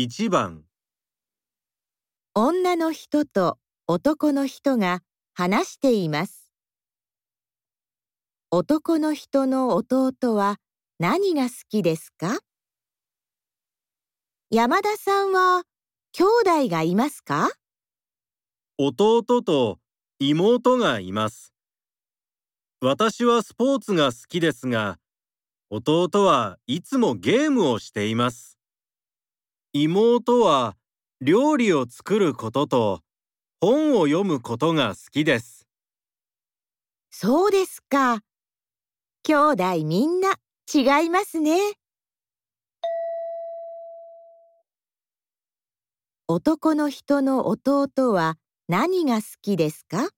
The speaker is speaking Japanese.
1番女の人と男の人が話しています。男の人の弟は何が好きですか？山田さんは兄弟がいますか？弟と妹がいます。私はスポーツが好きですが、弟はいつもゲームをしています。妹は料理を作ることと本を読むことが好きです。そうですか。兄弟みんな違いますね。男の人の弟は何が好きですか？